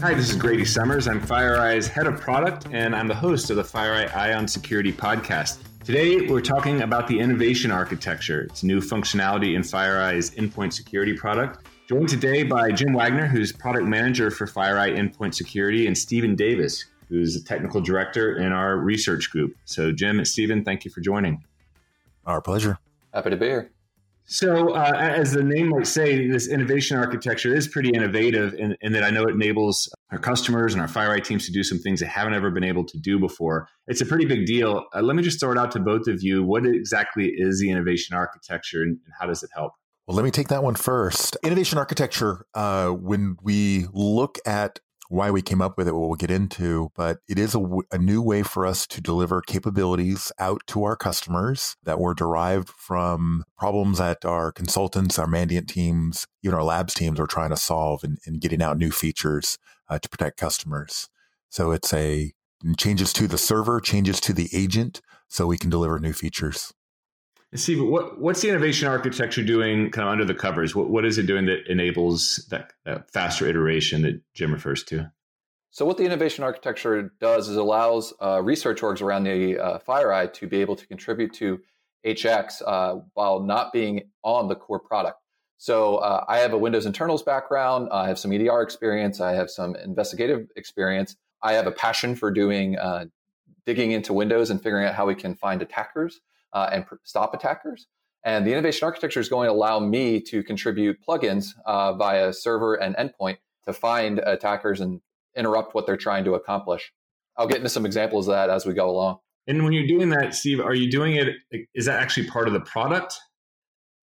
Hi, this is Grady Summers. I'm FireEye's head of product, and I'm the host of the FireEye Eye on Security podcast. Today, we're talking about the innovation architecture. It's new functionality in FireEye's endpoint security product. Joined today by Jim Wagner, who's product manager for FireEye Endpoint Security, and Stephen Davis, who's a technical director in our research group. So, Jim and Stephen, thank you for joining. Our pleasure. Happy to be here. So, uh, as the name might say, this innovation architecture is pretty innovative in, in, that I know it enables our customers and our FireEye teams to do some things they haven't ever been able to do before. It's a pretty big deal. Uh, let me just throw it out to both of you. What exactly is the innovation architecture and, and how does it help? Well, let me take that one first. Innovation architecture, uh, when we look at why we came up with it, what we'll get into, but it is a, a, new way for us to deliver capabilities out to our customers that were derived from problems that our consultants, our Mandiant teams, even our labs teams are trying to solve and, and getting out new features uh, to protect customers. So it's a changes to the server, changes to the agent, so we can deliver new features. Steve, what, what's the innovation architecture doing kind of under the covers? What, what is it doing that enables that, that faster iteration that Jim refers to? So, what the innovation architecture does is allows uh, research orgs around the uh, FireEye to be able to contribute to HX uh, while not being on the core product. So, uh, I have a Windows internals background. I have some EDR experience. I have some investigative experience. I have a passion for doing uh, digging into Windows and figuring out how we can find attackers uh, and pr- stop attackers. And the innovation architecture is going to allow me to contribute plugins uh, via server and endpoint to find attackers and interrupt what they're trying to accomplish. I'll get into some examples of that as we go along. And when you're doing that, Steve, are you doing it? Is that actually part of the product?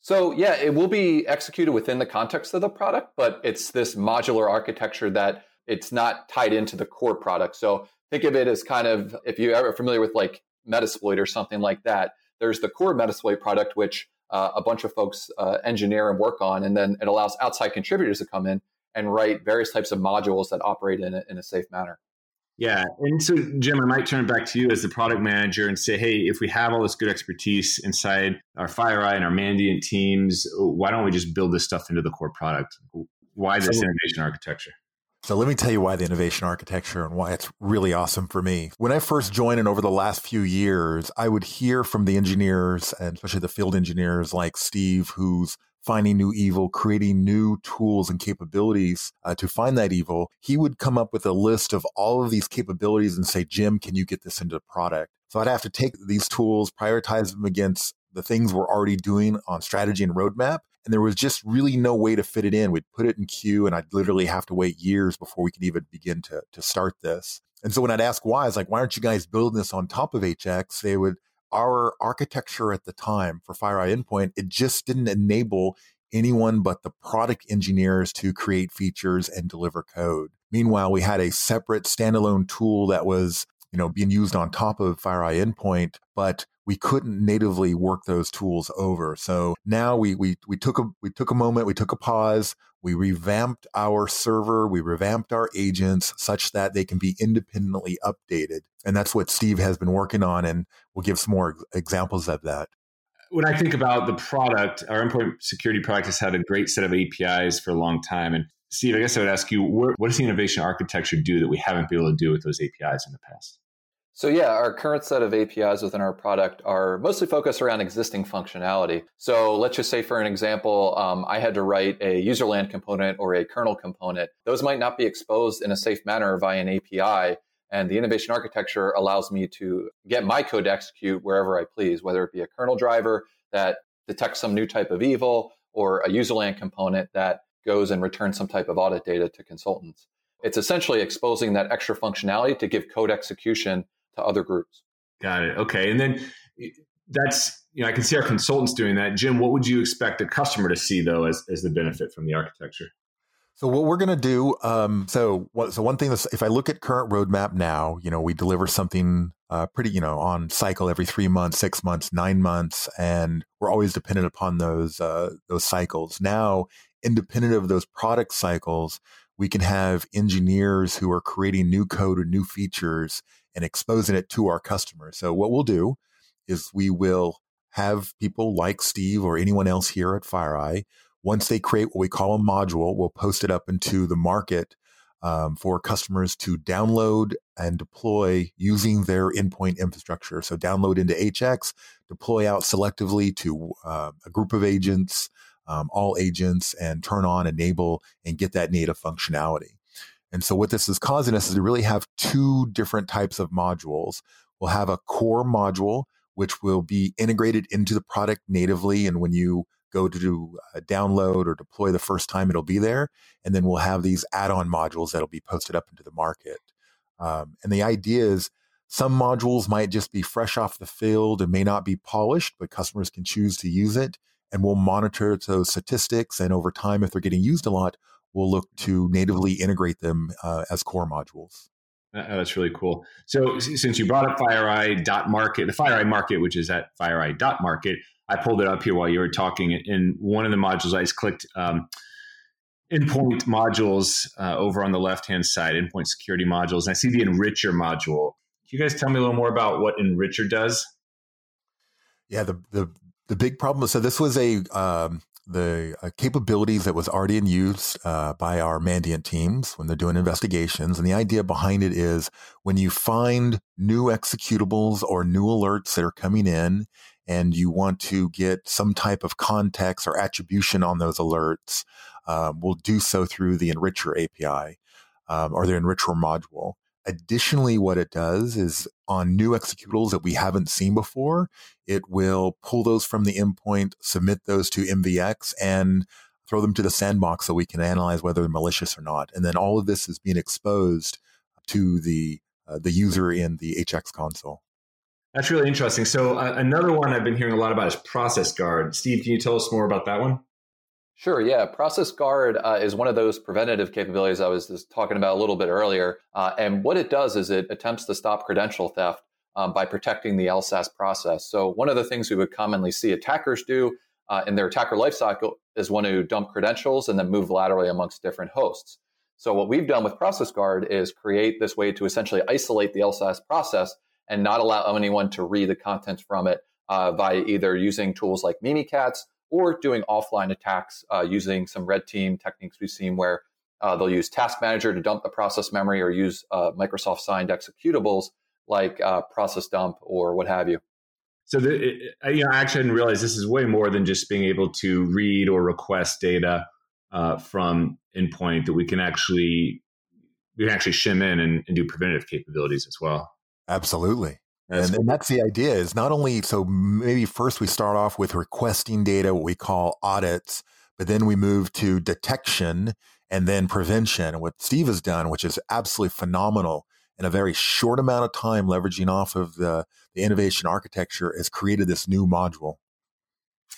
So, yeah, it will be executed within the context of the product, but it's this modular architecture that it's not tied into the core product. So, think of it as kind of if you're ever familiar with like Metasploit or something like that, there's the core Metasploit product, which uh, a bunch of folks uh, engineer and work on, and then it allows outside contributors to come in and write various types of modules that operate in a, in a safe manner. Yeah. And so, Jim, I might turn back to you as the product manager and say, hey, if we have all this good expertise inside our FireEye and our Mandiant teams, why don't we just build this stuff into the core product? Why this innovation architecture? So let me tell you why the innovation architecture and why it's really awesome for me. When I first joined and over the last few years, I would hear from the engineers and especially the field engineers like Steve, who's finding new evil, creating new tools and capabilities uh, to find that evil. He would come up with a list of all of these capabilities and say, Jim, can you get this into the product? So I'd have to take these tools, prioritize them against the things we're already doing on strategy and roadmap. And there was just really no way to fit it in. We'd put it in queue and I'd literally have to wait years before we could even begin to, to start this. And so when I'd ask why, I was like, why aren't you guys building this on top of HX? They would, our architecture at the time for FireEye Endpoint, it just didn't enable anyone but the product engineers to create features and deliver code. Meanwhile, we had a separate standalone tool that was, you know, being used on top of FireEye Endpoint, but we couldn't natively work those tools over. So now we we we took a we took a moment, we took a pause, we revamped our server, we revamped our agents such that they can be independently updated. And that's what Steve has been working on and we'll give some more examples of that. When I think about the product, our endpoint security product has had a great set of APIs for a long time. And Steve, I guess I would ask you, what does the innovation architecture do that we haven't been able to do with those APIs in the past? So yeah, our current set of APIs within our product are mostly focused around existing functionality. So let's just say, for an example, um, I had to write a user land component or a kernel component. Those might not be exposed in a safe manner via an API. And the innovation architecture allows me to get my code to execute wherever I please, whether it be a kernel driver that detects some new type of evil or a user land component that goes and returns some type of audit data to consultants. It's essentially exposing that extra functionality to give code execution to other groups. Got it. Okay. And then that's, you know, I can see our consultants doing that. Jim, what would you expect a customer to see though as, as the benefit from the architecture? So what we're going to do, um, so what, so one thing is, if I look at current roadmap now, you know, we deliver something uh, pretty, you know, on cycle every three months, six months, nine months, and we're always dependent upon those uh, those cycles. Now, independent of those product cycles, we can have engineers who are creating new code or new features and exposing it to our customers. So what we'll do is we will have people like Steve or anyone else here at FireEye. Once they create what we call a module, we'll post it up into the market um, for customers to download and deploy using their endpoint infrastructure. So download into HX, deploy out selectively to uh, a group of agents, um, all agents, and turn on, enable, and get that native functionality. And so what this is causing us is to really have two different types of modules. We'll have a core module, which will be integrated into the product natively. And when you go to do download or deploy the first time, it'll be there. And then we'll have these add-on modules that'll be posted up into the market. Um, and the idea is some modules might just be fresh off the field and may not be polished, but customers can choose to use it. And we'll monitor those statistics. And over time, if they're getting used a lot, we'll look to natively integrate them uh, as core modules. Uh, that's really cool. So since you brought up FireEye dot market, the FireEye market, which is at FireEye dot market, I pulled it up here while you were talking. In one of the modules, I just clicked um, endpoint modules uh, over on the left hand side, endpoint security modules, and I see the enricher module. Can you guys tell me a little more about what enricher does? Yeah, the the the big problem. So this was a um, the uh, capabilities that was already in use uh, by our Mandiant teams when they're doing investigations. And the idea behind it is when you find new executables or new alerts that are coming in and you want to get some type of context or attribution on those alerts, um, we'll do so through the Enricher API um, or the Enricher module. Additionally, what it does is on new executables that we haven't seen before, it will pull those from the endpoint, submit those to MVX, and throw them to the sandbox so we can analyze whether they're malicious or not. And then all of this is being exposed to the uh, the user in the HX console. That's really interesting. So uh, another one I've been hearing a lot about is Process Guard. Steve, can you tell us more about that one? Sure. Yeah. Process Guard uh, is one of those preventative capabilities I was just talking about a little bit earlier. Uh, and what it does is it attempts to stop credential theft um, by protecting the LSASS process. So, one of the things we would commonly see attackers do uh, in their attacker lifecycle is want to dump credentials and then move laterally amongst different hosts. So, what we've done with Process Guard is create this way to essentially isolate the LSASS process and not allow anyone to read the contents from it uh, by either using tools like Mimikatz or doing offline attacks uh, using some red team techniques we've seen where uh, they'll use Task Manager to dump the process memory or use uh, Microsoft signed executables like uh, Process Dump or what have you. So, the, it, you know, I actually didn't realize this is way more than just being able to read or request data uh, from endpoint. That we can actually we can actually shim in and, and do preventative capabilities as well. Absolutely. And, and, that's the idea is not only so maybe first we start off with requesting data, what we call audits, but then we move to detection and then prevention. And what Steve has done, which is absolutely phenomenal in a very short amount of time, leveraging off of the, the innovation architecture, has created this new module.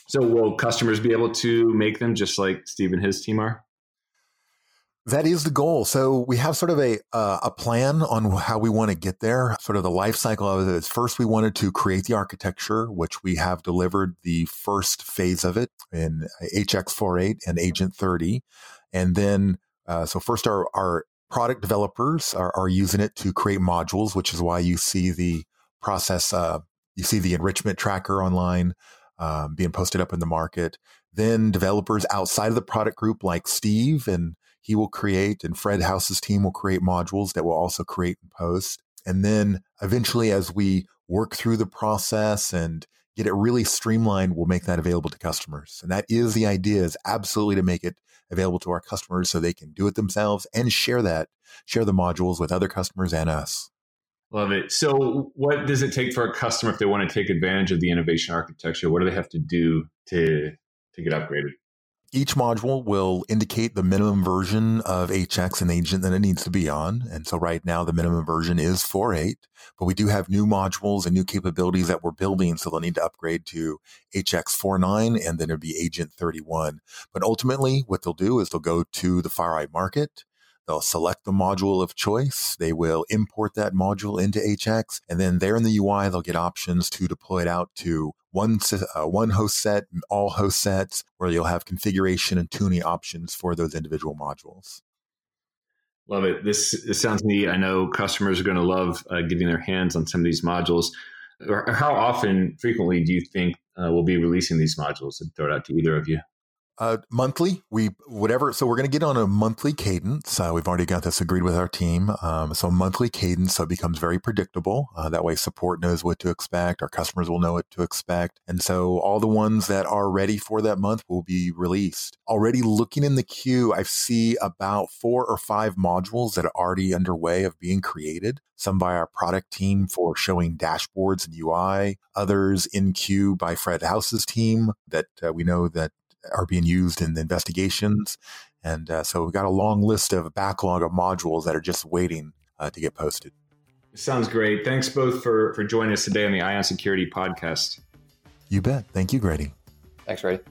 So will customers be able to make them just like Steve and his team are? That is the goal. So we have sort of a uh, a plan on how we want to get there. Sort of the life cycle of it is first we wanted to create the architecture, which we have delivered the first phase of it in HX48 and Agent 30, and then uh, so first our our product developers are, are, using it to create modules, which is why you see the process. Uh, you see the enrichment tracker online um, being posted up in the market. Then developers outside of the product group, like Steve and he will create and Fred House's team will create modules that will also create and post. And then eventually, as we work through the process and get it really streamlined, we'll make that available to customers. And that is the idea is absolutely to make it available to our customers so they can do it themselves and share that, share the modules with other customers and us. Love it. So, what does it take for a customer if they want to take advantage of the innovation architecture? What do they have to do to to get upgraded? Each module will indicate the minimum version of HX and agent that it needs to be on. And so right now the minimum version is 4.8, but we do have new modules and new capabilities that we're building. So they'll need to upgrade to HX 4.9 and then it'll be agent 31. But ultimately what they'll do is they'll go to the FireEye market. They'll select the module of choice. They will import that module into HX. And then there in the UI, they'll get options to deploy it out to one, uh, one host set, all host sets, where you'll have configuration and tuning options for those individual modules. Love it. This, this sounds neat. I know customers are going to love uh, getting their hands on some of these modules. How often, frequently, do you think uh, we'll be releasing these modules? And throw it out to either of you. Uh, monthly, we whatever. So we're going to get on a monthly cadence. Uh, we've already got this agreed with our team. Um, so monthly cadence, so it becomes very predictable. Uh, that way, support knows what to expect. Our customers will know what to expect, and so all the ones that are ready for that month will be released. Already looking in the queue, I see about four or five modules that are already underway of being created. Some by our product team for showing dashboards and UI. Others in queue by Fred House's team that uh, we know that are being used in the investigations. And uh, so we've got a long list of backlog of modules that are just waiting uh, to get posted. Sounds great. Thanks both for, for joining us today on the Eye on Security podcast. You bet. Thank you, Grady. Thanks, Grady.